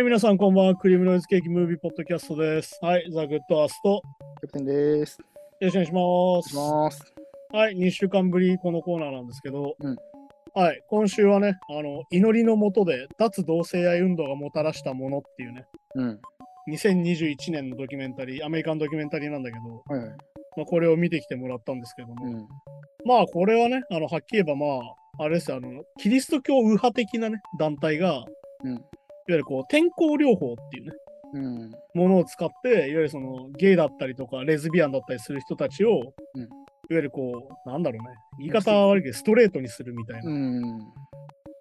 はい、皆さん、こんばんは。クリームノイズケーキムービーポッドキャストです。はい、ザ・グッドアースト。よキャプテンです。ろしくお願いします。お願いします。はい、2週間ぶりこのコーナーなんですけど、うんはい、今週はね、あの、祈りのもとで脱同性愛運動がもたらしたものっていうね、うん。2021年のドキュメンタリー、アメリカンドキュメンタリーなんだけど、はいはい。まあ、これを見てきてもらったんですけども、うん。まあ、これはね、あの、はっきり言えば、まあ、あれですよ、あの、キリスト教右派的なね、団体が、うん。いわゆるこう、天候療法っていうね、うん。ものを使って、いわゆるそのゲイだったりとかレズビアンだったりする人たちを、うんいわゆるこう、なんだろうね、言い方は悪いけど、ストレートにするみたいな、うん。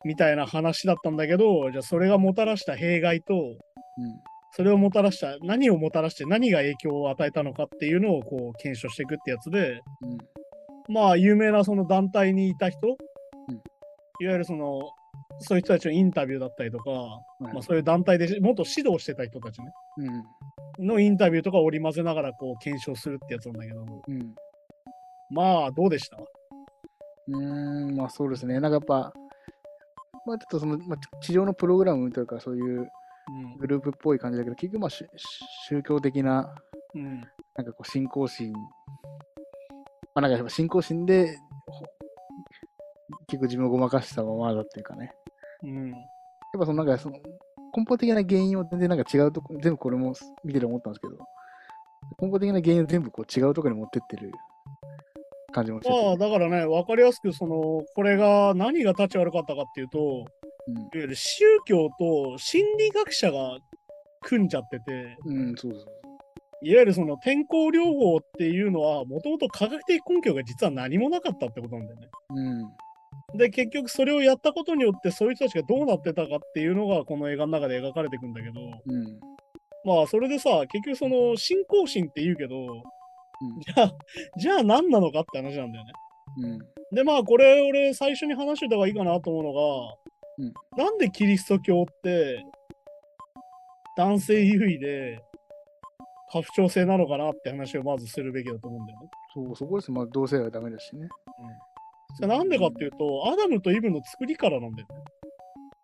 みたいな話だったんだけど、じゃあそれがもたらした弊害と、それをもたらした、何をもたらして何が影響を与えたのかっていうのをこう検証していくってやつで、うん。まあ、有名なその団体にいた人、んいわゆるその、そういう人たちのインタビューだったりとか、うん。まあ、そういう団体で元指導してた人たちね、うん。のインタビューとかを織り交ぜながらこう検証するってやつなんだけど、うん。まあどうでした？うん。まあそうですね。なんかやっぱ、まあちょっとその、まあ、治療のプログラムというか、そういううんグループっぽい感じだけど、結局まあし宗教的な、うんなんかこう信仰心、まあなんかやっぱ信仰心で、ほ結構自分をごまかしたままだっていうかね。うんやっぱそのなんかその根本的な原因を全然なんか違うとこ、全部これも見てて思ったんですけど、根本的な原因を全部こう違うところに持ってってる感じもしてて。まあだからね分かりやすくそのこれが何が立ち悪かったかっていうとうんいわゆる宗教と心理学者が組んじゃっててうん、そうそういわゆるその天候療法っていうのはもともと科学的根拠が実は何もなかったってことなんだよね。うん。で結局それをやったことによってそういう人たちがどうなってたかっていうのがこの映画の中で描かれていくんだけどうん。まあそれでさ結局その信仰心って言うけどうん。じゃあじゃあ何なのかって話なんだよね。うん。でまあこれ俺最初に話してた方がいいかなと思うのが、うんなんでキリスト教って男性優位で過不調性なのかなって話をまずするべきだと思うんだよね。そう、そこです。まあ、同性愛はダメだしね。それなんでかっていうとアダムとイブの作りからなんだよね。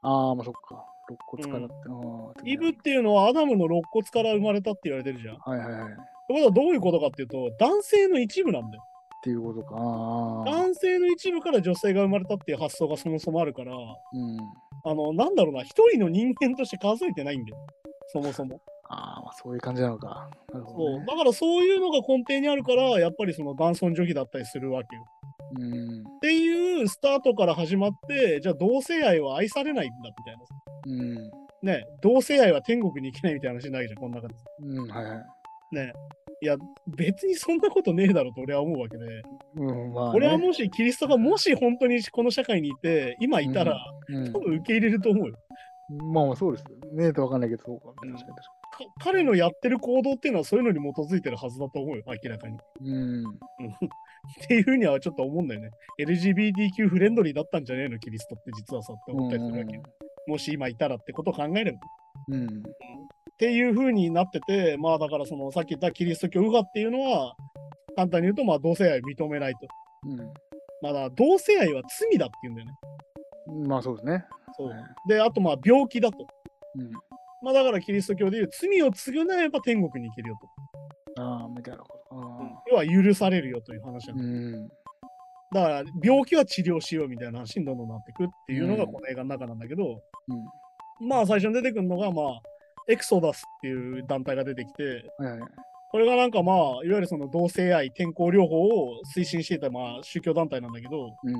ああ、まあそっか。肋骨からって。ああ、イブっていうのはアダムの肋骨から生まれたって言われてるじゃん。ってはいはいはい。っことはどういうことかっていうと男性の一部なんだよ。ていうことか。男性の一部から女性が生まれたっていう発想がそもそもあるから、うん。あの、なんだろうな、一人の人間として数えてないんだよ。そもそも。ああ、まあそういう感じなのか。なるほど、そう。ね。だからそういうのが根底にあるから、やっぱりその男尊女卑だったりするわけよ。うん。っていうスタートから始まって、じゃあ同性愛は愛されないんだみたいな。うん。ね、同性愛は天国に行けないみたいな話になるじゃん、こんな感じうん、はいはい。ね。いや、別にそんなことねえだろうと俺は思うわけで、うん、まあ、ね。俺はもしキリストがもし本当にこの社会にいて、今いたら、うん、多分受け入れると思うよ。まあまあそうです。ねえとわかんないけど、そうか。うん確かに確かか彼のやってる行動っていうのはそういうのに基づいてるはずだと思うよ、明らかに。に。うん。うんっていうふうにはちょっと思うんだよね。LGBTQ フレンドリーだったんじゃねえの、キリストって実はさって思ったりするわけよ。もし今いたらってことを考えれば。うん。っていうふうになってて、まあだからそのさっき言ったキリスト教右派っていうのは、簡単に言うとまあ同性愛を認めないと。まあだから同性愛は罪だって言うんだよね。うん。まあそうですね。そうはいで、あとまあ病気だと。うん。まあだからキリスト教で言う罪を償えば天国に行けるよと。ああ、みたいなこと。要は許されるよという話なんだうん。だから病気は治療しようみたいな話にどんどんなっていくっていうのがうんこの映画の中なんだけど、うん。まあ最初に出てくるのがまあエクソダスっていう団体が出てきて。これがなんかまあいわゆるその同性愛天候療法を推進していたまあ宗教団体なんだけど、うん。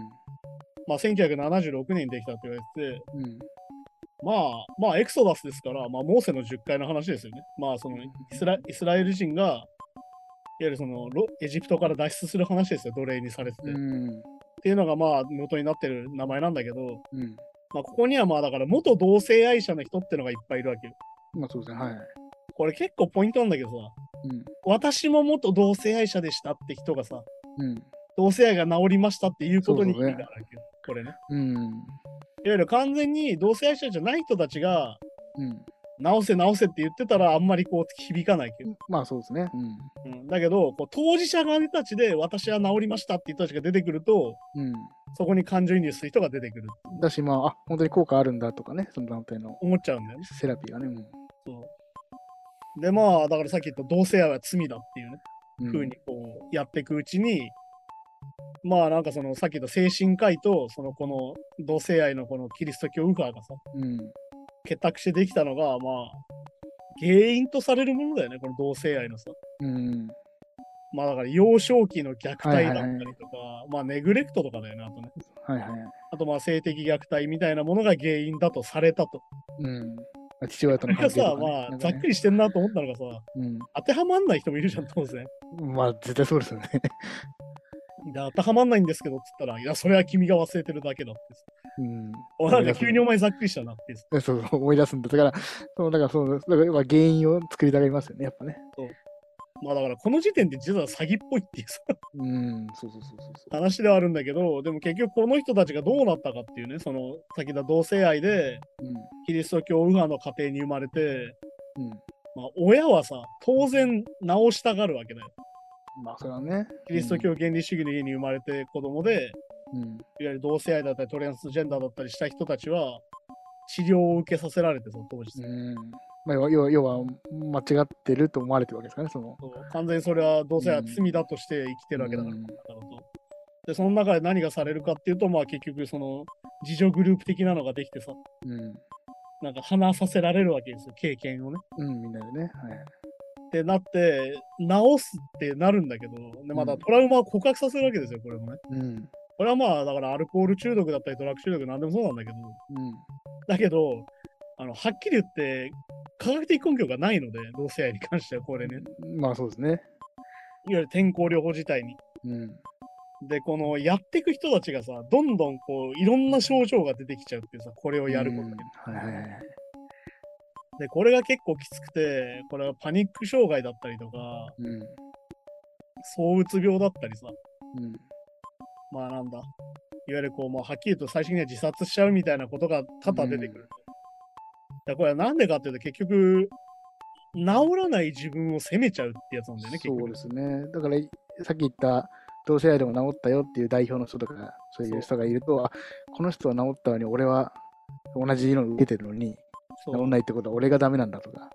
まあ、1976年にできたって言われててうん。まあまあエクソダスですから、まあ、モーセの10回の話ですよねまあそのイスライスラエル人がいわゆるそのロエジプトから脱出する話ですよ奴隷にされてて、っうん。ていうのがまあ元になってる名前なんだけど、うん。まあ、ここにはまあだから元同性愛者の人ってのがいっぱいいるわけよ。まあそうですね。はい。これ結構ポイントなんだけどさ、うん。私も元同性愛者でしたって人がさ、うん。同性愛が治りましたっていうことに意味があるわけよ。これね。うん。いわゆる完全に同性愛者じゃない人たちが、うん。直せ直せって言ってたらあんまりこう響かないけど、まあそうですね。うん。うん、だけどこう当事者側たちで私は治りましたっていう人たちが出てくるとうん。そこに感情移入する人が出てくる。だし、まあ、あ、本当に効果あるんだとかね、その団体の思っちゃうんだよね。セラピーがね。うんそうで、まあ、だからさっき言った同性愛は罪だっていうね、うん風にこうやっていくうちに、まあなんかそのさっき言った精神科医とそのこの同性愛のこのキリスト教右派がさ、うん。結託してできたのが、まあ、原因とされるものだよね、この同性愛のさ。うん。まあだから幼少期の虐待だったりとか、はいはいまあネグレクトとかだよね、あとね。はいはい。あとまあ性的虐待みたいなものが原因だとされたと。うん。父親との関係とか、ね。まあざっくりしてんなと思ったのがさ、うん。当てはまんない人もいるじゃん、当然。まあ、絶対そうですよね。で当てはまんないんですけどっつったら、いや、それは君が忘れてるだけだってさ。うん。おなんか急にお前ざっくりしたなってそうそう、思い出すんだ。だから、その、だから、その、だからまあ原因を作りたがりますよね、やっぱね。まあだからこの時点で実は詐欺っぽいっていうさうん、そうそうそうそうそう。話ではあるんだけど、でも結局この人たちがどうなったかっていうね、その先だ同性愛でキリスト教右派の家庭に生まれて、うん。うん。まあ、親はさ、当然直したがるわけだよ。まあ、それはね。キリスト教原理主義の家に生まれて子供で、うん。いわゆる同性愛だったりトランスジェンダーだったりした人たちは、治療を受けさせられてさ、当時さ、うん。まあ、要は、要は間違ってると思われてるわけですかね、その。完全にそれは同性愛は罪だとして生きてるわけだから。うんで、その中で何がされるかっていうと、まあ結局その自助グループ的なのができてさ、うん。なんか話させられるわけですよ、経験をね。うん、みんなでね。はい。ってなって、治すってなるんだけど、でまたトラウマを告白させるわけですよ、これもね。うん。これはまあ、だからアルコール中毒だったり、ドラッグ中毒なんでもそうなんだけど、うん。だけど、あのはっきり言って、科学的根拠がないので、同性愛に関してはこれね、まあ、そうですね。いわゆる天候療法自体に。うん。で、このやっていく人たちがさ、どんどんこう、いろんな症状が出てきちゃうっていうさ、これをやることで。うんはいはいはい。で、これが結構きつくて、これはパニック障害だったりとか、うん。躁うつ病だったりさ、うん。まあなんだ、いわゆるこう、まあ、はっきり言うと最終的には自殺しちゃうみたいなことが多々出てくる。でこれはなんでかっていうと、結局、治らない自分を責めちゃうってやつなんだよね、結局そうで。すね。だから、さっき言った同性愛でも治ったよっていう代表の人とか、そういう人がいると、あこの人は治ったのに、俺は同じのを受けてるのに、治んないってことは俺がダメなんだとか、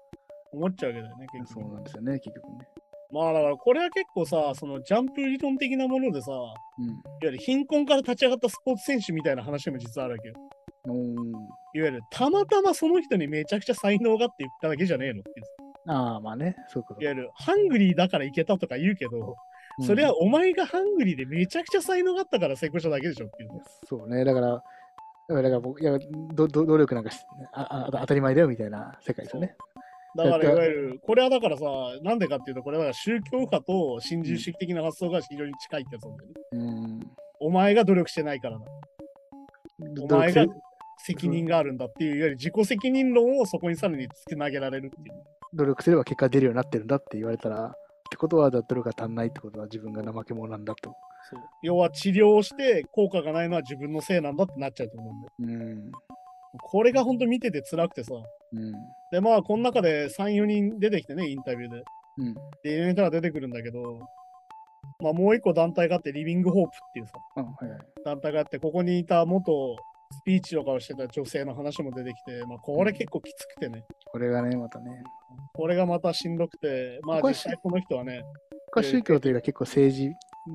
思っちゃうわけだよね、結そう局。なんですよね、結局ね。まあだから、これは結構さ、そのジャンプ理論的なものでさ、いわうん。ゆる貧困から立ち上がったスポーツ選手みたいな話も実はあるわけよ。おーいわゆるたまたまその人にめちゃくちゃ才能があって行っただけじゃねえのっていう。ああ、まあね、そういうこといわゆるハングリーだからいけたとか言うけど、うんそれはお前がハングリーでめちゃくちゃ才能があったから成功しただけでしょっていう。そうね、だから、だから僕いやどど努力なんかしああ当たり前だよみたいな世界ですよね。だからいだわゆる、これはだからさ、なんでかっていうと、これは宗教家と新自由主義的な発想が非常に近いってやつなんだよね。うん。お前が努力してないからだ。おど前がど責任があるんだっていう、いわゆる自己責任論をそこにさらにつなげられるっていう。努力すれば結果出るようになってるんだって言われたら、ってことは、だ努力が足んないってことは自分が怠け者なんだと。そう要は治療をして効果がないのは自分のせいなんだってなっちゃうと思うんだよ。うん。これが本当見てて辛くてさ。うん。で、まあ、この中で3、4人出てきてね、インタビューで。うん。で、4人から出てくるんだけど、まあ、もう一個団体があって、リビングホープっていうさ、あはいはい。団体があって、ここにいた元スピーチとかをしてた女性の話も出てきて、まあ、これ結構きつくてね、これがね、またね。これがまたしんどくて、まあ実際この人はね、これ宗教というか結構政治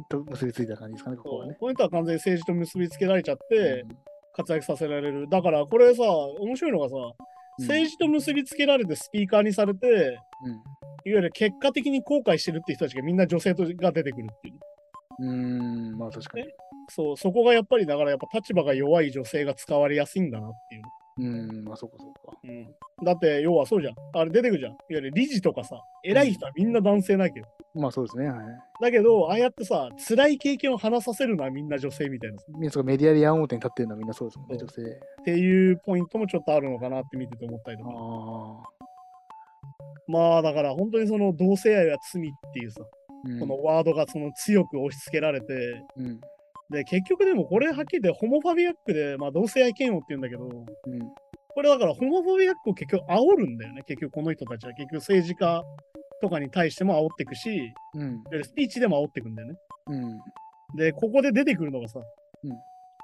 と結びついた感じですかね、ここはね。そうこの人は完全に政治と結びつけられちゃって、活躍させられる。だからこれさ、面白いのがさ、政治と結びつけられてスピーカーにされて、うん。いわゆる結果的に後悔してるって人たちがみんな女性とが出てくるっていう。うん。うん、まあ確かに。そう、そこがやっぱりだからやっぱ立場が弱い女性が使われやすいんだなっていう。うん、まあそうかそうか。うん、だって要はそうじゃん。あれ出てくるじゃん。いわゆる理事とかさ、偉い人はみんな男性なわけよ。まあそうですね。はい。だけど、ああやってさ、辛い経験を話させるのはみんな女性みたいなメディアで矢面に立ってるのはみんなそうですもんね、女性。っていうポイントもちょっとあるのかなって見てて思ったりとか。あまあだから本当にその同性愛は罪っていうさ、あ。うんこのワードがその強く押し付けられて、うん。で、結局でもこれはっきり言ってホモファビアックで、まあ同性愛嫌悪って言うんだけど、うん。これだからホモファビアックを結局煽るんだよね。結局この人たちは結局政治家とかに対しても煽っていくし、うん。でスピーチでも煽っていくんだよね。うん。で、ここで出てくるのがさ、うん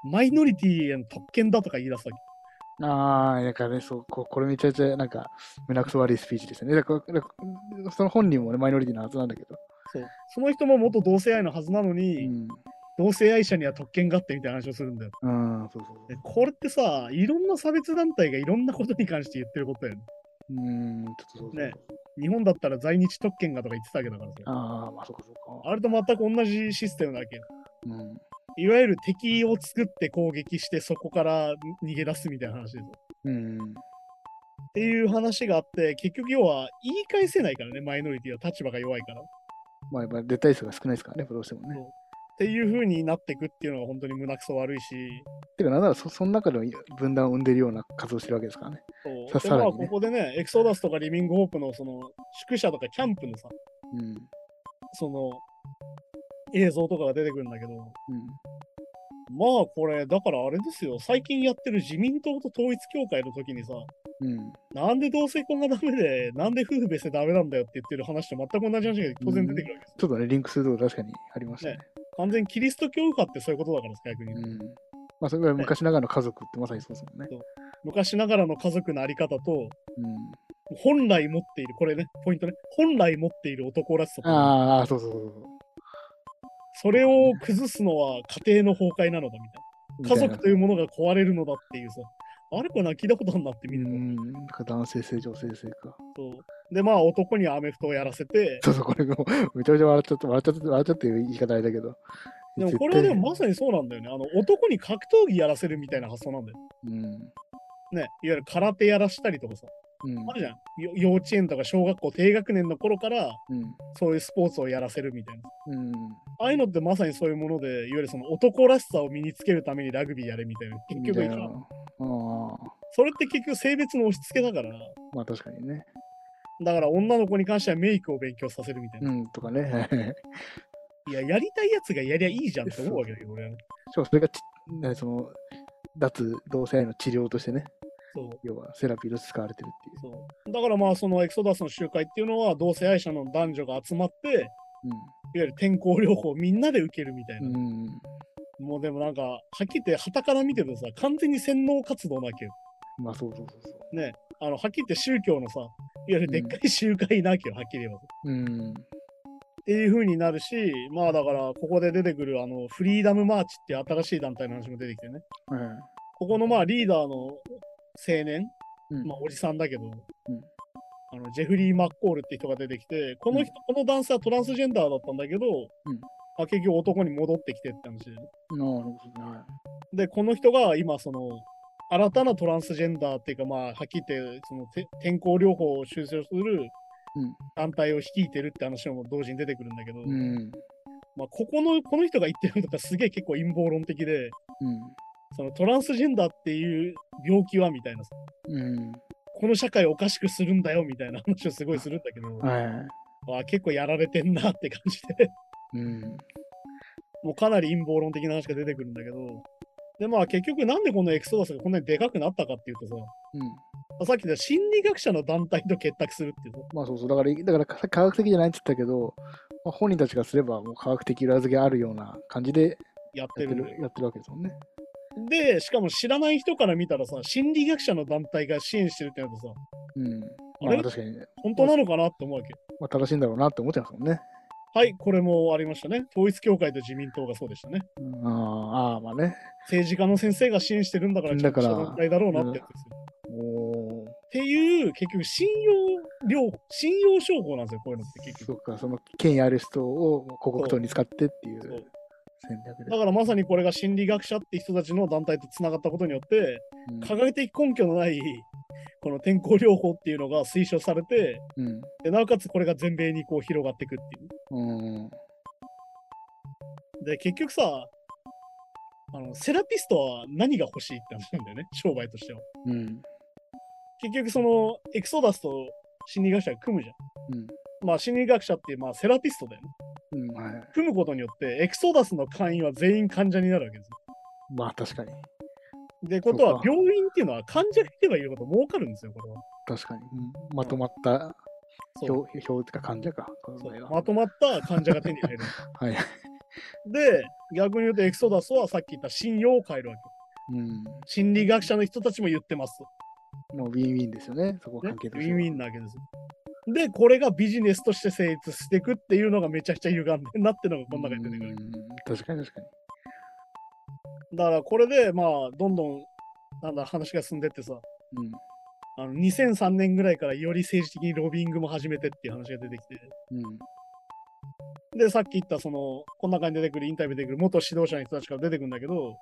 マイノリティへの特権だとか言い出すわけ。ああ、なんかね、そう、ここれめちゃめちゃ、なんか、胸くそ悪いスピーチですよね。だから、その本人もね、マイノリティなはずなんだけど。そう。その人も元同性愛のはずなのうに、ん。同性愛者には特権があってみたいな話をするんだよ。うん、そうそうでこれってさ、いろんな差別団体がいろんなことに関して言ってることだよね。そう。うん、ちょっと。ね日本だったら在日特権がとか言ってたわけだからさ。ああ、まあそうかそうか。あれと全く同じシステムなわけよ。うん。いわゆる敵を作って攻撃してそこから逃げ出すみたいな話ですよ。うん。っていう話があって、結局要は言い返せないからね、マイノリティは立場が弱いから。っまあ、やっぱ絶対数が少ないですからね、どうしてもね。ていう風になっていくっていうのが本当に胸くそ悪いし、てか、なんならそその中でも分断を生んでるような活動してるわけですからね。そうささらにねここでね、エクソダスとかリビングホープのその宿舎とかキャンプのさ、うん。その映像とかが出てくるんだけど、うん。まあこれ、だからあれですよ、最近やってる自民党と統一教会の時にさ、うん。なんで同性婚がダメで、なんで夫婦別姓ダメなんだよって言ってる話と全く同じ話が当然出てくるわけですよ。ちょっとね、リンクするとこ確かにありましたね。完全にキリスト教派ってそういうことだから逆に。うん。まあ、それは昔ながらの家族ってまさにそうですもんね。昔ながらの家族のあり方と、うん。本来持っている、これね、ポイントね、本来持っている男らしさと、ああ、そうそうそうそれを崩すのは家庭の崩壊なのだみたい。な。家族というものが壊れるのだっていうさ、あれこれな聞いたことあるなって見ると。うん。なんか男性性、女性性か。そうで、まあ男にアメフトをやらせて、そうそう、これもう めちゃめちゃ笑っちゃって、笑っちゃって、笑っちゃって言い方あれだけど。でもこれはでもまさにそうなんだよね。あの男に格闘技やらせるみたいな発想なんだよ。うん。ね、いわゆる空手やらしたりとかさ、うんあるじゃん。よ幼稚園とか小学校低学年の頃からうん。そういうスポーツをやらせるみたいな。うん。ああいうのってまさにそういうもので、いわゆるその男らしさを身につけるためにラグビーやれみたいな。結局いな。ああ。それって結局性別の押し付けだから、まあ確かにね。だから女の子に関してはメイクを勉強させるみたいな。うん、とかね。いや、やりたいやつがやりゃいいじゃんって思うわけだけど、俺はね。しかもそれがち、ね、その、脱同性愛の治療としてね、そう。要はセラピーとして使われてるっていう。そうだからまあ、そのエクソダスの集会っていうのは、同性愛者の男女が集まって、いわゆる天候療法をみんなで受けるみたいな。うん。もうでもなんか、はっきり言って、旗から見てるとさ、完全に洗脳活動なわけよ。まあそうそうそうそう。ね。あの、はっきり言って宗教のさ、いわゆるでっかい集会なわけよ、はっきり言えば。うん。っていう風になるし、まあだから、ここで出てくる、あの、フリーダムマーチっていう新しい団体の話も出てきてね。はここのまあリーダーの青年、い。うんまあおじさんだけど、あのジェフリー・マッコールって人が出てきて、この人、この男性はトランスジェンダーだったんだけど、まあ、結局男に戻ってきてって話で、ね。なるほどね。はいで、この人が今、その、新たなトランスジェンダーっていうか、まあ、はっきり言って、そのて天候療法を修正するうん団体を率いてるって話も同時に出てくるんだけど、うん。まあ、ここの、この人が言ってることがすげえ結構陰謀論的で、そのトランスジェンダーっていう病気はみたいな。うん。この社会をおかしくするんだよみたいな話をすごいするんだけど、はい。あ結構やられてんなって感じで、うん。もうかなり陰謀論的な話が出てくるんだけど、でまあ結局なんでこのエクソダスがこんなにでかくなったかっていうとさ、うん。さっき言った心理学者の団体と結託するっていうさまあそうそう。だから、だから科学的じゃないって言ったけど、まあ、本人たちがすればもう科学的裏付けあるような感じでやってるやってるわけですもんね。で、しかも知らない人から見たらさ、心理学者の団体が支援してるってなるとさ、うん。あれ？まあ確かにね、本当なのかなって思うわけ。まあ、正しいんだろうなって思っちゃいますもんね。はい、これもありましたね。統一教会と自民党がそうでしたね。うん、あーあー、まあね。政治家の先生が支援してるんだから、ちゃんとした団体だろうなってやつですよ。っていう、結局、信用療、信用商法なんですよ、こういうのって結局。そっか、その権威ある人を広告塔に使ってっていう戦略でだ。からまさにこれが心理学者って人たちの団体とつながったことによって、うん科学的根拠のない、この天候療法っていうのが推奨されて、うん。でなおかつこれが全米にこう広がっていくっていう。うん。で、結局さ、あのセラピストは何が欲しいって話なんだよね、商売としては。うん。結局、そのエクソダスと心理学者が組むじゃん。うん。まあ、心理学者っていう、まあ、セラピストだよね。うん。はい。組むことによって、エクソダスの会員は全員患者になるわけですよ。まあ確かに。で、ことは、病院っていうのは患者がいればいるほど儲かるんですよ、これは。確かに。うん、まとまった表、表か患者か。まとまった患者が手に入る。はい。で、逆に言うとエクソダスはさっき言った信用を変えるわけ。うん。心理学者の人たちも言ってますと。もうウィンウィンですよね、そこね関係。ウィンウィンなわけですよ。で、これがビジネスとして成立していくっていうのがめちゃくちゃ歪んでんなってのがこの中に出てくる。うん確かに確かに。だからこれで、まあ、どんどん、なんだ、話が進んでってさ、うん。あの2003年ぐらいからより政治的にロビングも始めてっていう話が出てきて、うん。で、さっき言った、その、こんな感じで出てくる、インタビューで出てくる元指導者の人たちから出てくるんだけど、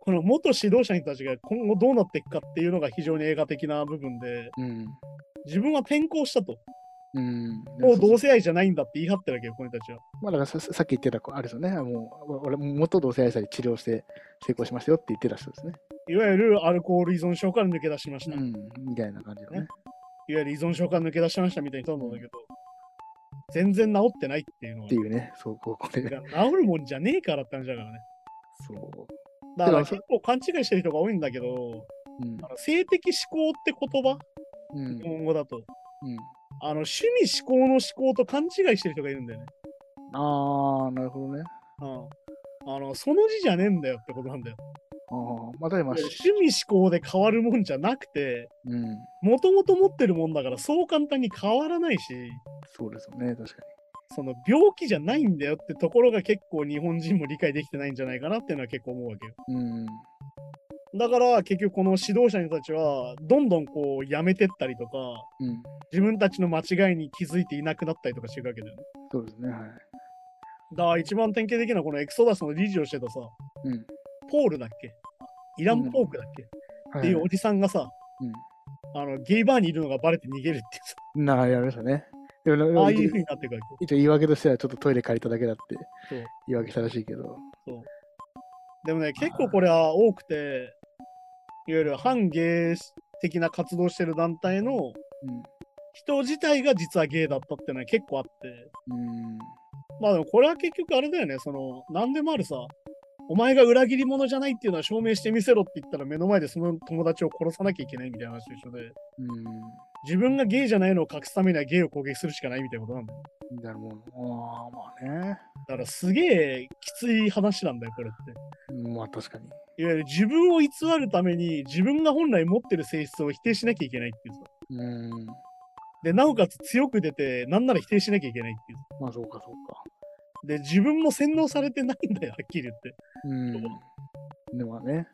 この元指導者の人たちが今後どうなっていくかっていうのが非常に映画的な部分で、うん。自分は転校したと。うん。もう同性愛じゃないんだって言い張ってるわけよ、この人たちは。まあだからささっき言ってた、あれですよね。もう、俺、元同性愛者に治療して成功しましたよって言ってた人ですね。いわゆるアルコール依存症から抜け出しました。いわうん。みたいな感じのね。ゆる依存症から抜け出しましたみたいに言ったんだけど、全然治ってないっていうのはって、いうね。そう、ここで。治るもんじゃねえからって話だからね。そう。だから結構勘違いしてる人が多いんだけど、うん性的思考って言葉、うん。日本語だと、うん。あの趣味思考の思考と勘違いしてる人がいるんだよね。ああ、なるほどね。うん、あのその字じゃねえんだよってことなんだよ。ああ、まあ、例えば、趣味思考で変わるもんじゃなくて、うん。もともと持ってるもんだからそう簡単に変わらないし、そうですよね。確かその病気じゃないんだよってところが結構日本人も理解できてないんじゃないかなっていうのは結構思うわけよ。に。うん。だから結局この指導者の人たちはどんどんこうやめてったりとか、うん。自分たちの間違いに気づいていなくなったりとかしていくわけだよね。そうですね。はい。だから一番典型的なこのエクソダスの理事をしてたさ、うん。ポールだっけ？イラン・ポークだっけ、っていうおじさんがさ、あのゲイバーにいるのがバレて逃げるっていうさ、うん。なあ、やりましたね。でもああいう風になっていくわけ。一応言い訳としてはちょっとトイレ借りただけだってそう言い訳したらしいけど。でもね、結構これは多くて、いわゆる反ゲイ的な活動してる団体のうん。人自体が実はゲイだったっていうのは結構あって、うん。まあでもこれは結局あれだよね、その、なんでもあるさ、お前が裏切り者じゃないっていうのは証明してみせろって言ったら目の前でその友達を殺さなきゃいけないみたいな話と一緒で、うん。自分がゲイじゃないのを隠すためにはゲイを攻撃するしかないみたいなことなんだよ。なるほど。ああ、まあね。だからすげえきつい話なんだよ、これって。うんまあ確かに。いわゆる自分を偽るために自分が本来持ってる性質を否定しなきゃいけないっていうさ。うん。で、なおかつ強く出て、なんなら否定しなきゃいけないっていう。まあそうかそうか。で、自分も洗脳されてないんだよ、はっきり言って。うん。でもね。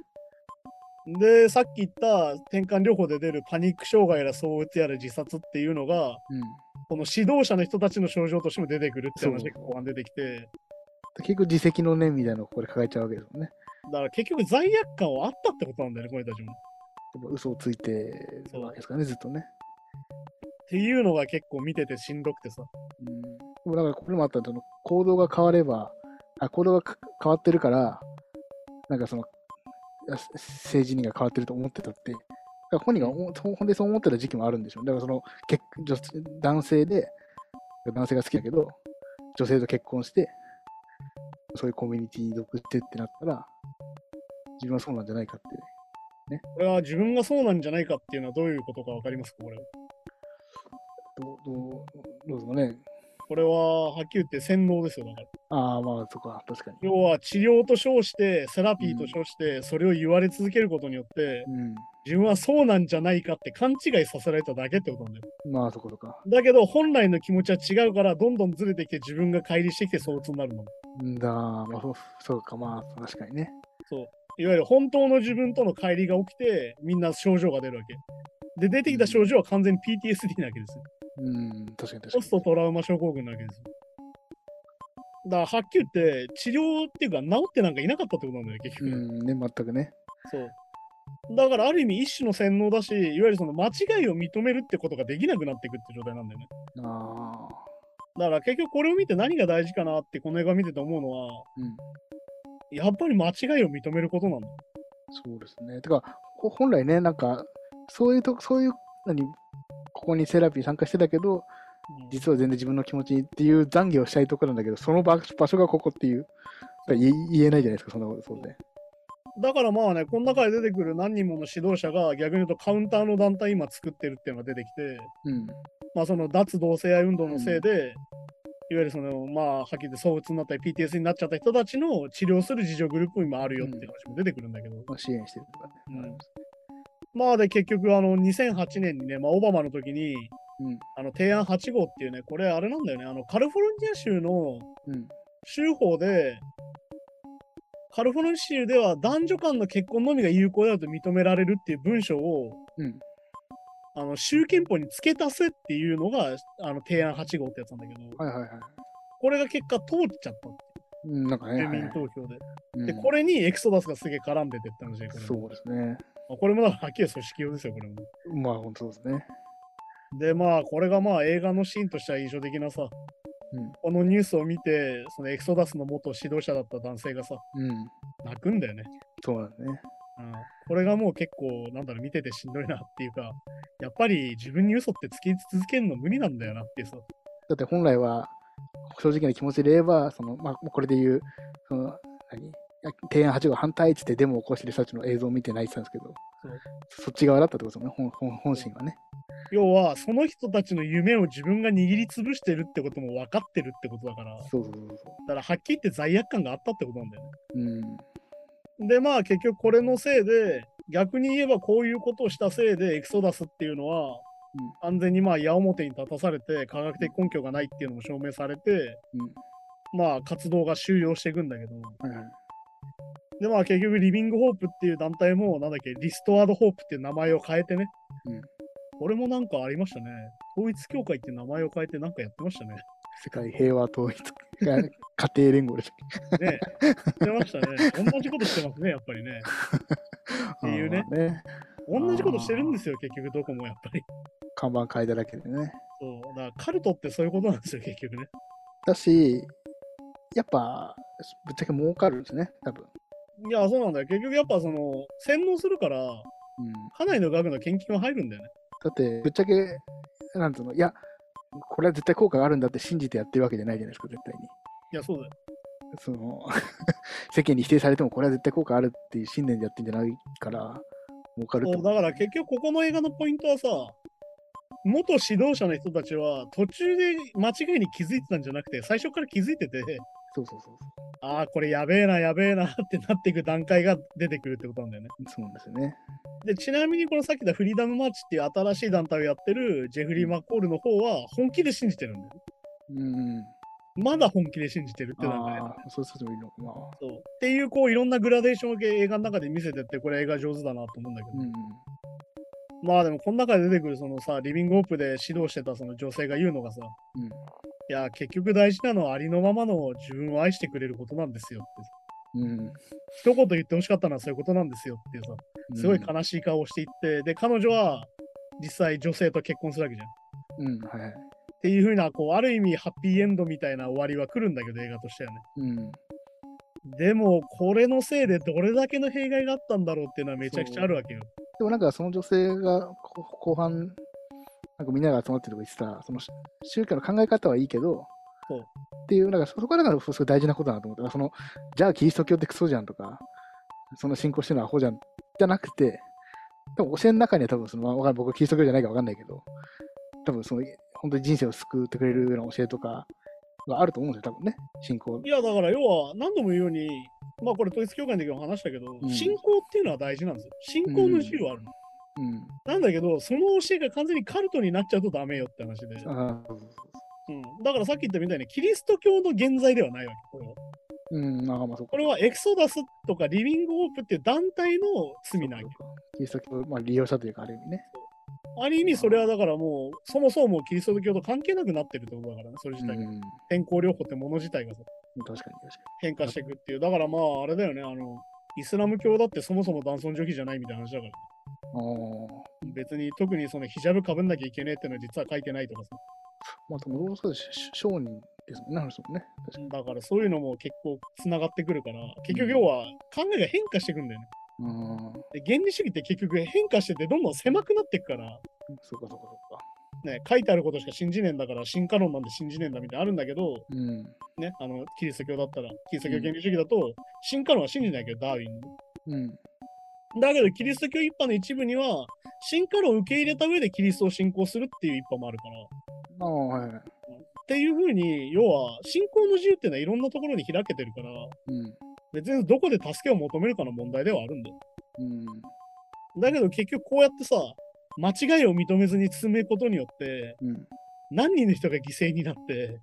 で、さっき言った転換療法で出るパニック障害やら躁うつやら自殺っていうのが、うん。この指導者の人たちの症状としても出てくるって話が後半出てきて、結局自責の念みたいなのをここで抱えちゃうわけですもんね。だから結局罪悪感はあったってことなんだよね、この人たちも。やっぱ嘘をついてるわけですからね、ずっとね。っていうのが結構見ててしんどくてさ。うん。だからこれもあったその行動が変われば、あ、行動がか変わってるから、なんかその、あ政治人が変わってると思ってたって、だから本人が思ほんでそう思ってた時期もあるんでしょう。だからその結女男性で、男性が好きだけど、女性と結婚して、そういうコミュニティに属してってなったら、自分はそうなんじゃないかって。これは自分がそうなんじゃないかっていうのはどういうことかわかりますかこれは。どうどうどうですかね。これははっきり言って洗脳ですよ、だから。ああ、まあ、そっか、確かに。要は治療と称して、セラピーと称して、それを言われ続けることによって、うん。自分はそうなんじゃないかって勘違いさせられただけってことなんだよ。まあ、そこそか。だけど、本来の気持ちは違うから、どんどんずれてきて自分が乖離してきて、そうつになるの。んだ、まあ、そうそうか、まあ、確かにね。そう。いわゆる本当の自分との乖離が起きて、みんな症状が出るわけ。で、出てきた症状は完全に PTSD なわけですよ。うん、確かに確かに。ポストトラウマ症候群なわけですよ。だから、はっきり言って、治療っていうか、治ってなんかいなかったってことなんだよね、結局。うん、ね、全くね。そう。だから、ある意味、一種の洗脳だし、いわゆるその間違いを認めるってことができなくなっていくって状態なんだよね。ああ、だから、結局これを見て何が大事かなって、この映画見てて思うのは、うん、やっぱり間違いを認めることなんだ。そうですね。てか、ほ本来ね、なんか、そういうと、そういう、何、ここにセラピー参加してたけど、実は全然自分の気持ちっていう懺悔をしたいところなんだけど、その場場所がここっていう、言えないじゃないですか、そんなこと、そうで。だからまあね、この中で出てくる何人もの指導者が逆に言うとカウンターの団体今作ってるっていうのが出てきて、うん、まあその脱同性愛運動のせいで、いわゆるその、まあ、はっきり言って躁うつになったり PTS になっちゃった人たちの治療する自助グループも今あるよっていう話も出てくるんだけど、まあ、支援してるとかね。うんまあで結局あの2008年にね、まあ、オバマの時にうん。あの提案8号っていうね、これあれなんだよね、あのカリフォルニア州のうん。州法で、カリフォルニア州では男女間の結婚のみが有効だと認められるっていう文書を、うん。あの州憲法に付け足せっていうのがあの提案8号ってやつなんだけど、はいはいはい。これが結果通っちゃったっなんかね。住はい民投票で。うんで、これにエクソダスがすげえ絡んでてって話で、これそうですね。まあこれもだからはっきり組織用ですよ、これも。まあ、本当ですね。で、まあ、これがまあ映画のシーンとしては印象的なさ、うん。このニュースを見て、そのエクソダスの元指導者だった男性がさ、うん。泣くんだよね。そうなんですね。うん、これがもう結構、なんだろう、見ててしんどいなっていうか、やっぱり自分に嘘ってつき続けるの無理なんだよなってさ。だって本来は、正直な気持ちで言えば、その、まあ、これで言う、その、何？提案8号反対っつってデモを起こしてる人たちの映像を見て泣いてたんですけど、そっち側だったってことですよね、本本本心はね。要は、その人たちの夢を自分が握りつぶしてるってことも分かってるってことだから、だそうそうそうそからはっきり言って罪悪感があったってことなんだよね。う。うん。で、まあ結局これのせいで、逆に言えばこういうことをしたせいでエクソダスっていうのは、うん完全にまあ矢面に立たされて科学的根拠がないっていうのも証明されて、うん。まあ活動が終了していくんだけど、はいはい。でまあ結局リビングホープっていう団体もなんだっけ、リストアードホープっていう名前を変えてね、うんこれもなんかありましたね。統一教会っていう名前を変えてなんかやってましたね。世界平和統一家庭連合です。ねしてましたね。同じことしてますね、やっぱりね。っていうねね。同じことしてるんですよ、結局どこもやっぱり。看板変えただけでね。そう。だからカルトってそういうことなんですよ、結局ね。だし、やっぱ、ぶっちゃけ儲かるんですね、多分。いや、そうなんだよ。結局やっぱその、洗脳するから、うん。かなりの額の献金は入るんだよね。だって、ぶっちゃけ、なんつうの、いや、これは絶対効果があるんだって信じてやってるわけじゃないじゃないですか、絶対に。いや、そうだよ。その、世間に否定されてもこれは絶対効果あるっていう信念でやってんじゃないから、儲かるそうだから結局ここの映画のポイントはさ、元指導者の人たちは途中で間違いに気づいてたんじゃなくて、最初から気づいてて、そうそうそうああ、これやべえな、やべえな ってなっていく段階が出てくるってことなんだよね。そう。そうなんですよね。で、ちなみにこのさっき言ったフリーダムマーチっていう新しい団体をやってるジェフリー・マッコールの方は本気で信じてるんだよ。うん。まだ本気で信じてるって段階ああ、そうするといいのかな。そうっていうこういろんなグラデーションを映画の中で見せてってこれ映画上手だなと思うんだけど、うん。まあでもこの中で出てくるそのさリビングオープで指導してたその女性が言うのがさうん。いや結局大事なのはありのままの自分を愛してくれることなんですよってうん。一言言ってほしかったのはそういうことなんですよっていうさすごい悲しい顔をしていってで彼女は実際女性と結婚するわけじゃんっうん。はいはい。ていう風なこうある意味ハッピーエンドみたいな終わりは来るんだけど映画としてはねうん。でもこれのせいでどれだけの弊害があったんだろうっていうのはめちゃくちゃあるわけよでもなんかその女性がこ後半、なんかみんなが集まってるとこ言ってた、そのし宗教の考え方はいいけど、そうっていう、なんかそこがだからすごい大事なことだなと思って、そのじゃあキリスト教ってクソじゃんとか、その信仰してるのはアホじゃんじゃなくて、多分教えの中には多分その、僕キリスト教じゃないかわかんないけど、多分その本当に人生を救ってくれるような教えとかがあると思うんですよ、多分ね、信仰い。や、だから要は何度も言うように、まあこれ統一教会の時も話したけど、うん信仰っていうのは大事なんですよ。信仰の自由はあるの。うん。なんだけど、その教えが完全にカルトになっちゃうとダメよって話で。うん、だからさっき言ったみたいに、キリスト教の現在ではないわけ。これはそううん、ああまあそうかこれはエクソダスとかリビングオープっていう団体の罪なわけキリスト教をまあ利用したというか、ある意味ね。ある意味それはだからもう、そもそもキリスト教と関係なくなってるってことだからね、それ自体が。うん、天候療法ってもの自体がさ確かに確か変化していくっていう。だからまあ、あれだよね、あの、イスラム教だってそもそも男尊女卑じゃないみたいな話だから。に。ああ。別に特にそのヒジャブかぶんなきゃいけねえっていうのは実は書いてないとかさ。まあ、でも、そうですし商人ですもんね、もね。だからそういうのも結構つながってくるから、結局要は考えが変化していくんだよね。うん。で原理主義って結局変化しててどんどん狭くなっていくから、そうか、そうか、そうか。ね、書いてあることしか信じねえんだから進化論なんで信じねえんだみたいなのあるんだけど、うん。ね、あのキリスト教だったら、キリスト教原理主義だと、進化論は信じないけど、ダーウィンの。うん。だけど、キリスト教一派の一部には、進化論を受け入れた上でキリストを信仰するっていう一派もあるから、ああ、はいはい。っていうふうに、要は、信仰の自由っていうのはいろんなところに開けてるから、うん。別にどこで助けを求めるかの問題ではあるんだよ。うん。だけど結局こうやってさ、間違いを認めずに進めることによって、うん。何人の人が犠牲になって、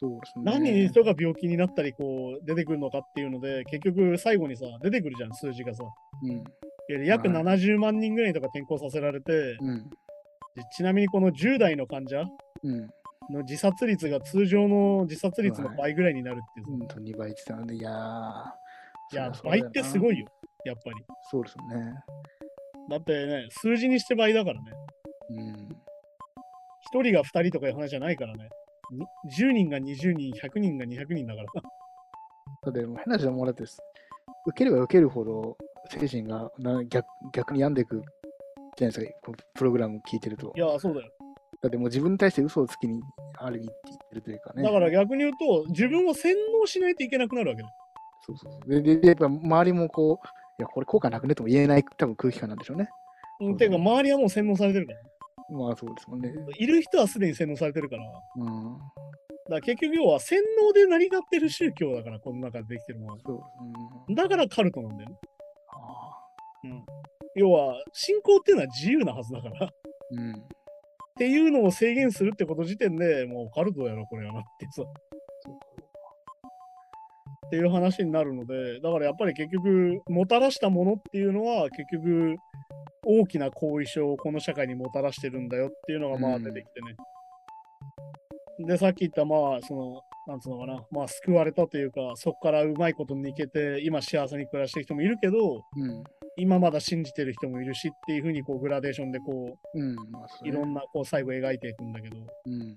そうですね。何人の人が病気になったり、こう、出てくるのかっていうので、結局最後にさ、出てくるじゃん、数字がさ。うん。約はい70万人ぐらいとか転校させられて、うん。でちなみにこの10代の患者うん。の自殺率が通常の自殺率の倍ぐらいになるっていうさ。うんと2倍って言ってたので、いやー。いや、倍ってすごい。いよ、やっぱり。そうですよね。だってね、数字にして倍だからね。うん。1人が2人とかいう話じゃないからね。に10人が20人、100人が200人だから。だって、変な話はもうだって、受ければ受けるほど精神がな逆逆に病んでいくじゃないですか、こうプログラム聞いてるとい。や、そうだよ。だってもう自分に対して嘘をつきにある意味言ってるというかね。だから逆に言うと、自分を洗脳しないといけなくなるわけだよ。そうそうそう。で、ででやっぱ周りもこう、いや、これ効果なくねとも言えない多分空気感なんでしょうね。うん、ていうか、周りはもう洗脳されてるから。まあそうですもんね。いる人はすでに洗脳されてるから。だかうん。ら結局要は洗脳で成り立ってる宗教だから、この中でできてるものは。そう。うん。だからカルトなんだよね。あ要は、信仰っていうのは自由なはずだから。うん。ていうのを制限するってこと時点でもうカルトやろ、これはなってさ。っていう話になるので、だからやっぱり結局、もたらしたものっていうのは、結局、大きな後遺症をこの社会にもたらしてるんだよっていうのがまあうん出てきてね。で、さっき言った、まあ、その、なんつうのかな、まあ、救われたというか、そこからうまいことにいけて、今幸せに暮らしてる人もいるけど、うん。今まだ信じてる人もいるしっていうふうに、こう、グラデーションで、こうん。まあ、いろんな、こう、最後描いていくんだけど、うん。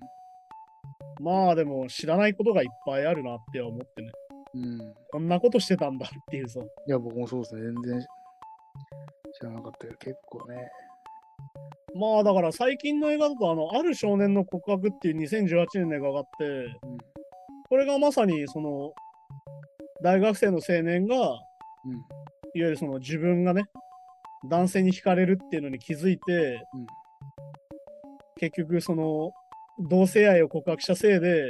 まあ、でも、知らないことがいっぱいあるなっては思ってね、うん。こんなことしてたんだっていうさ、いや、僕もそうですね。全然知らなかったけど、結構ね。まあだから最近の映画だとあの、ある少年の告白っていう2018年の映画があって、うん。これがまさにその、大学生の青年が、いわうん。ゆるその自分がね、男性に惹かれるっていうのに気づいて、うん結局その、同性愛を告白したせいで、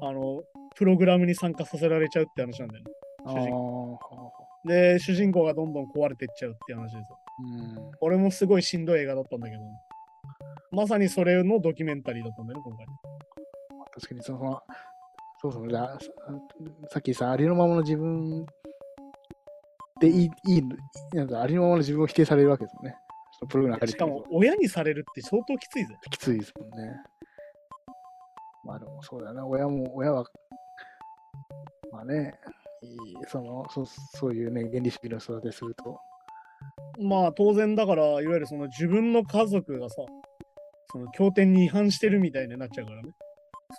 あの、プログラムに参加させられちゃうって話なんだよね。主人ー。で、主人公がどんどん壊れていっちゃうって話ですよ。うん。俺もすごいしんどい映画だったんだけど、まさにそれのドキュメンタリーだったんだよね、今回。確かにその、そうそう、じゃあささっきさ、ありのままの自分でいい、いい、なんかありのままの自分を否定されるわけですよね。プログラム入しかも、親にされるって相当きついぜ。きついですもんね。まあでもそうだよな、親も、親は、まあね、そのそうそういうね、原理主義の育てすると、まあ、当然だから、いわゆるその自分の家族がさ、その経典に違反してるみたいになっちゃうからね。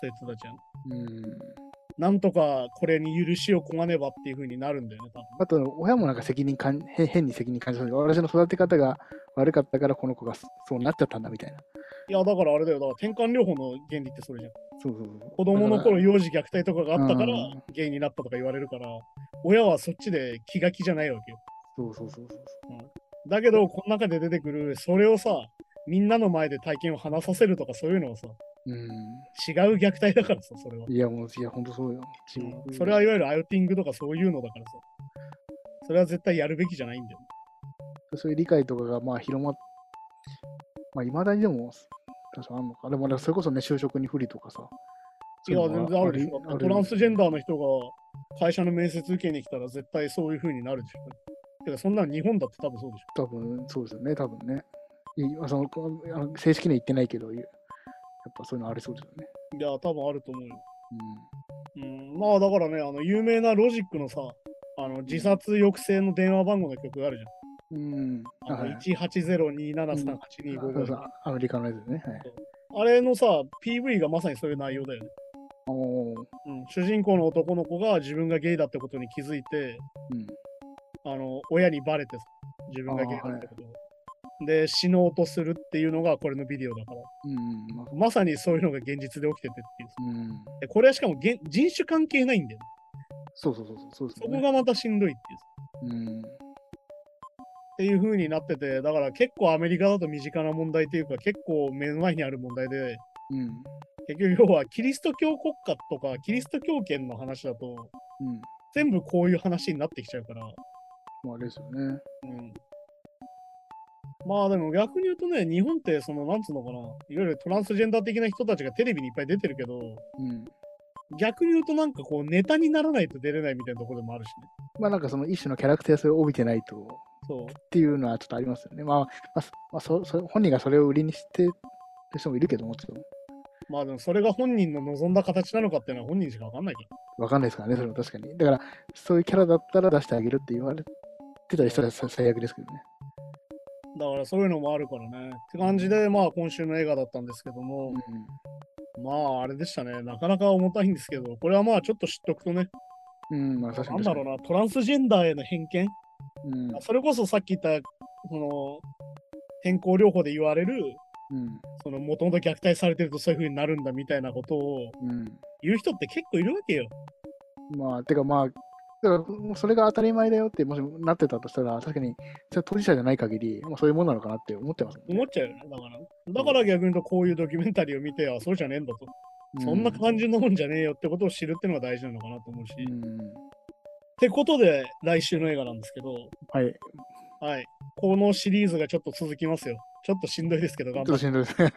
そういう人たちは。うん。なんとかこれに許しをこがねばっていう風になるんだよね、多分。あと、親もなんか責任感、変変に責任感じる。私の育て方が悪かったから、この子がそうなっちゃったんだみたいな。いや、だからあれだよ。だから転換療法の原理ってそれじゃん。そうそうそう。子供の頃幼児虐待とかがあったからうんゲイになったとか言われるから、親はそっちで気が気じゃないわけよ。そうそうそうそうだけど、この中で出てくる、それをさ、みんなの前で体験を話させるとかそういうのはさ、うん。違う虐待だからさ、それは。いや、もう、いや、ほんとそうよ。地獄それはいわゆるアウティングとかそういうのだからさ。それは絶対やるべきじゃないんだよ。そういう理解とかが、まあ、広まっ、まあ、いまだにでも、確かあんのか。でも、それこそね、就職に不利とかさ。いや、全然あるでしょ。トランスジェンダーの人が会社の面接受けに来たら絶対そういう風になるでしょ。てか、そんなの日本だって多分そうでしょ。多分、そうですよね、多分ね。いそのこあの正式には言ってないけど、やっぱそういうのありそうですよね。いや、多分あると思うよ。うん、まあだからね、あの有名なロジックのさ、あの自殺抑制の電話番号の曲があるじうん。うん。ゃん。あのはい180273825そうそうアメリカのやつね。はい。あれのさ、PV がまさにそういう内容だよね。おーうん、主人公の男の子が自分がゲイだってことに気づいて、うん。あの親にバレてさ自分がゲイだってことを。で、死のうとするっていうのがこれのビデオだから。うん。まさにそういうのが現実で起きててっていう。うん。でこれはしかも人種関係ないんだよね。そうそうそうそう。そね。こがまたしんどいっていう。うん。っていう風になってて、だから結構アメリカだと身近な問題っていうか、結構目の前にある問題で、うん。結局要はキリスト教国家とかキリスト教圏の話だとうん。全部こういう話になってきちゃうから、まあ、あれですよね。うん。まあでも逆に言うとね、日本ってそのなんつうのかな、いわゆるトランスジェンダー的な人たちがテレビにいっぱい出てるけど、うん。逆に言うとなんかこうネタにならないと出れないみたいなところでもあるしね。まあなんかその一種のキャラクター性を帯びてないとそう。っていうのはちょっとありますよね。まあ、まあ、そまあ、そそ本人がそれを売りにしてる人もいるけどもちろん。まあでもそれが本人の望んだ形なのかっていうのは本人しかわかんないから。わかんないですからね、それは確かに。だから、そういうキャラだったら出してあげるって言われてたりしたらさ最悪ですけどね。だからそういうのもあるからね。って感じで、まあ今週の映画だったんですけども、まああれでしたね。なかなか重たいんですけど、これはまあちょっと知っとくとね、うん。うん、まあ確かに確かに。なんだろうな、トランスジェンダーへの偏見、うん。それこそさっき言った、その、変更療法で言われる、うん。その、もともと虐待されてるとそういう風になるんだみたいなことをうん。言う人って結構いるわけよ。まあ、てかまあ、だからそれが当たり前だよって、もしなってたとしたら、確かに、当事者じゃない限り、まあ、そういうもんなのかなって思ってますね、思っちゃうよね。だから。だから逆に言うとこういうドキュメンタリーを見て、あ、そうじゃねえんだと。そんな感じのもんじゃねえよってことを知るっていうのが大事なのかなと思うし。うん。っうんてことで、来週の映画なんですけど、はい。はい。このシリーズがちょっと続きますよ。ちょっとしんどいですけど、ちょっ頑張って。としんどいですね。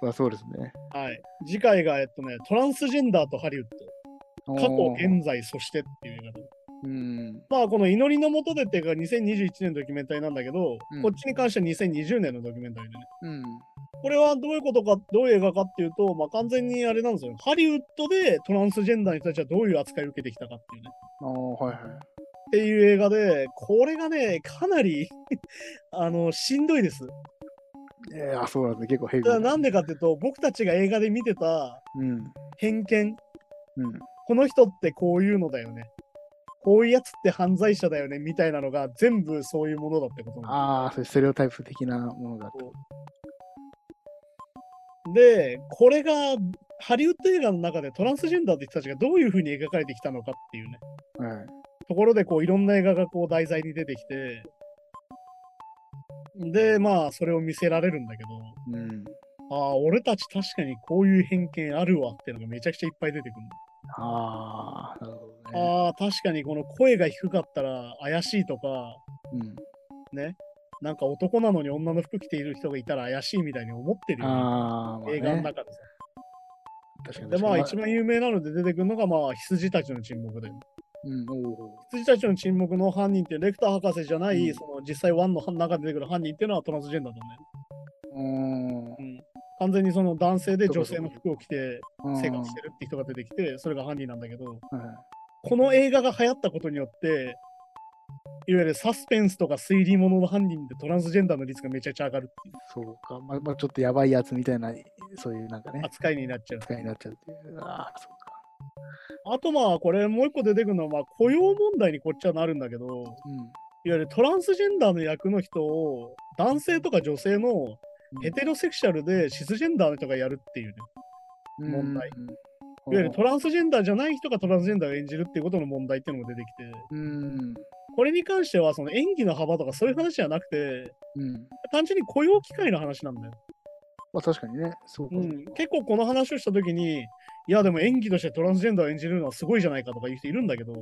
まあそうですね。はい。次回が、えっとね、トランスジェンダーとハリウッド。過去、現在、そしてっていう映画で。うん。まあ、この祈りのもとでっていうか、2021年のドキュメンタリーなんだけど、うんこっちに関しては2020年のドキュメンタリーでね。うん。これはどういうことか、どういう映画かっていうと、まあ、完全にあれなんですよ。ハリウッドでトランスジェンダーの人たちはどういう扱いを受けてきたかっていうね。ああ、はいはい。っていう映画で、これがね、かなり あの、しんどいです。えー、あ、そうなんですね。結構ヘビーなんでかっていうと、僕たちが映画で見てたうん。偏見、うん。この人ってこういうのだよね。こういうやつって犯罪者だよねみたいなのが全部そういうものだってことああ、そうステレオタイプ的なものがあった。で、これがハリウッド映画の中でトランスジェンダーって人たちがどういうふうに描かれてきたのかっていうね、はい。ところでこういろんな映画がこう題材に出てきて、で、まあそれを見せられるんだけど、うん。ああ、俺たち確かにこういう偏見あるわっていうのがめちゃくちゃいっぱい出てくるああ、なるほどの。ね。ああ、確かにこの声が低かったら怪しいとか、うん。ね、なんか男なのに女の服着ている人がいたら怪しいみたいに思ってるよね、あ映画の中でさ。確かにで、まあ一番有名なので出てくるのが、まあ羊たちの沈黙で。うん、羊たちの沈黙の犯人ってレクター博士じゃない、うんその実際ワンの中で出てくる犯人っていうのはトランスジェンダーだね。ー。うん。うん、完全にその男性で女性の服を着てうん生活してるって人が出てきて、それが犯人なんだけど、はいこの映画が流行ったことによって、いわゆるサスペンスとか推理物の犯人でトランスジェンダーの率がめちゃくちゃ上がるっていうそうか。まあ、まあ、ちょっとやばいやつみたいな、そういうなんかね、扱いになっちゃう。扱いになっちゃうっていう。ああ、そうか。あとまあ、これもう一個出てくるのは、まあ、雇用問題にこっちはなるんだけど、いわゆるトランスジェンダーの役の人を男性とか女性のうん。ヘテロセクシャルでシスジェンダーの人がやるっていうね。問題うん。いわゆるトランスジェンダーじゃない人がトランスジェンダーを演じるっていうことの問題っていうのも出てきて、うん。これに関してはその演技の幅とかそういう話じゃなくて、うん。単純に雇用機会の話なんだよ。まあ確かにね、そうか。うん、結構この話をしたときに、いやでも演技としてトランスジェンダーを演じるのはすごいじゃないかとか言う人いるんだけど、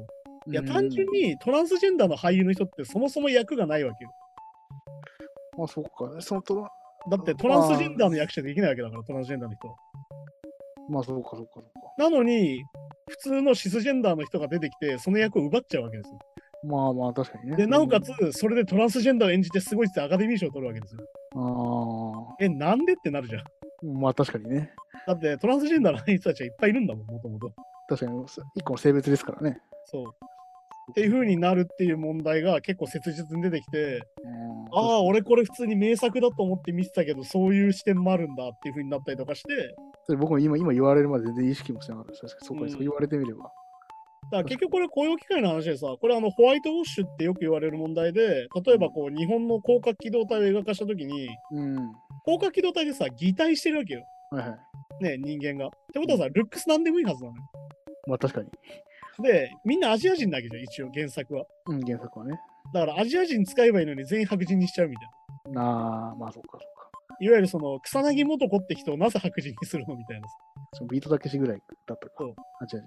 いや単純にトランスジェンダーの俳優の人ってそもそも役がないわけよ。うん。あ、そうか。そのトラだってトランスジェンダーの役者できないわけだから、トランスジェンダーの人は。まあそうか、そうか、そうか。なのに、普通のシスジェンダーの人が出てきて、その役を奪っちゃうわけですよ。まあまあ確かにね。で、なおかつ、それでトランスジェンダーを演じてすごいってアカデミー賞を取るわけですよ。ああ。え、なんでってなるじゃん。まあ確かにね。だってトランスジェンダーの人たちはいっぱいいるんだもん、もともと。確かに、一個の性別ですからね。そう。っていう風になるっていう問題が結構切実に出てきて、うんああ、俺これ普通に名作だと思って見てたけど、そういう視点もあるんだっていう風になったりとかして、それ僕も今今言われるまで全然意識もしてなかったです。確かにそうか、うんそう言われてみれば。だから結局これ雇用機会の話でさ、これあのホワイトウォッシュってよく言われる問題で、例えばこう日本の広角機動隊を描かしたときに、うん。広角機動隊でさ、擬態してるわけよ。はいはい。ね、人間が。ってことはさ、ルックスなんでもいいはずなのよ。まあ確かに。で、みんなアジア人だけじゃん、一応原作は。うん、原作はね。だからアジア人使えばいいのに全員白人にしちゃうみたいな。なあ、まあそうか、そうか。いわゆるその草薙素子って人をなぜ白人にするのみたいなさ。そのビートたけしぐらいだったかそう。あ、違う違う。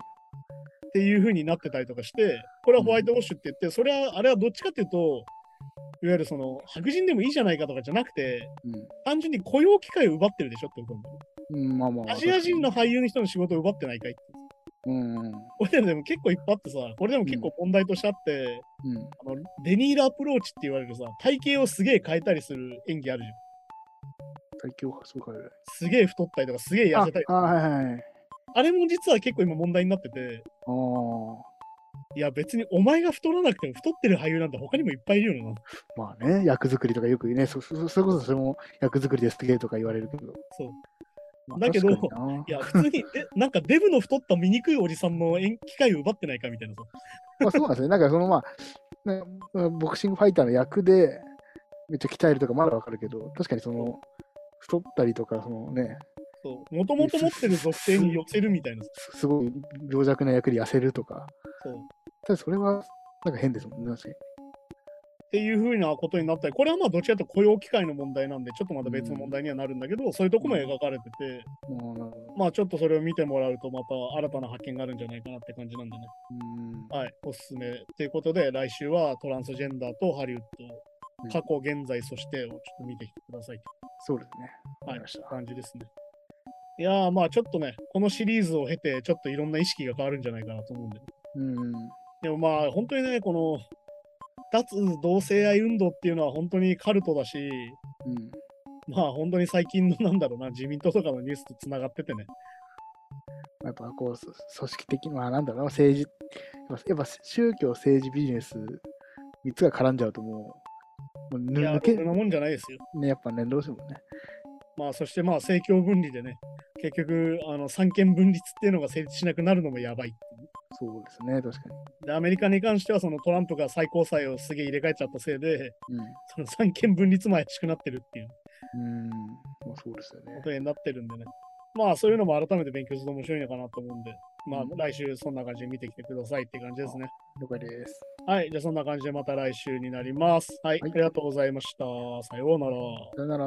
っていう風になってたりとかして、これはホワイトウォッシュって言って、それは、あれはどっちかっていうと、いわゆるその白人でもいいじゃないかとかじゃなくて、単純に雇用機会を奪ってるでしょってこと。うん、まあまあ。アジア人の俳優の人の仕事を奪ってないかいって。うん。うん。これでも結構いっぱいあってさ、これでも結構問題としてあって、うん。あのデニールアプローチって言われるさ、体型をすげえ変えたりする演技あるじゃん。最強か、そうか。すげえ太ったりとか、すげえ痩せたりあ、あはいはいはい。あれも実は結構今問題になってて、ああ。いや別にお前が太らなくても太ってる俳優なんて他にもいっぱいいるよな。まあね、役作りとかよくね、そそそれこそそれも役作りですげえとか言われるけど。そう。まあだけどいや、普通に、でなんかデブの太った醜いおじさんの演機会を奪ってないかみたいなさ。まあそうなんですね。なんかそのまあ、ね、ボクシングファイターの役でめっちゃ鍛えるとかまだわかるけど、確かにその太ったりとか、そのね、そう。もともと持ってる属性に寄せるみたいなさ。すすごい病弱な役で痩せるとか、そう。ただそれはなんか変ですもんね、確かに。っていうふうなことになったり、これはまあどちらかというと雇用機会の問題なんで、ちょっとまた別の問題にはなるんだけど、そういうとこも描かれてて、もうなるほど。まあちょっとそれを見てもらうと、また新たな発見があるんじゃないかなって感じなんでね。うん。はい、おすすめ。ということで、来週はトランスジェンダーとハリウッうんド、過去、現在、そしてをちょっと見てきてくださいそうですね。はい。感じですね。いやーまあちょっとね、このシリーズを経て、ちょっといろんな意識が変わるんじゃないかなと思うんで。うん。でもまあ本当にね、この脱同性愛運動っていうのは本当にカルトだし、うん。まあ本当に最近のなんだろうな、自民党とかのニュースとつながっててね。やっぱこう、そ組織的、まあなんだろうな、政治、やっぱ宗教、政治、ビジネス、3つが絡んじゃうともう、もう抜け、なもんじゃないですよ。ね、やっぱね、どうしてもね。まあそしてまあ政教分離でね、結局、あの三権分立っていうのが成立しなくなるのもやばいっそうですね、確かで、アメリカに関してはそのトランプが最高裁をすげえ入れ替えちゃったせいで、に。その三権分立も怪しくなってるっていううん。うん。まあそうですよねこ。とになってるんでね。まあそういうのも改めて勉強すると面白いのかなと思うんで、まあうん来週そんな感じで見てきてくださいって感じですね。了解です。はい、じゃあそんな感じでまた来週になります。はい、はいありがとうございました。さようなら。さよなら。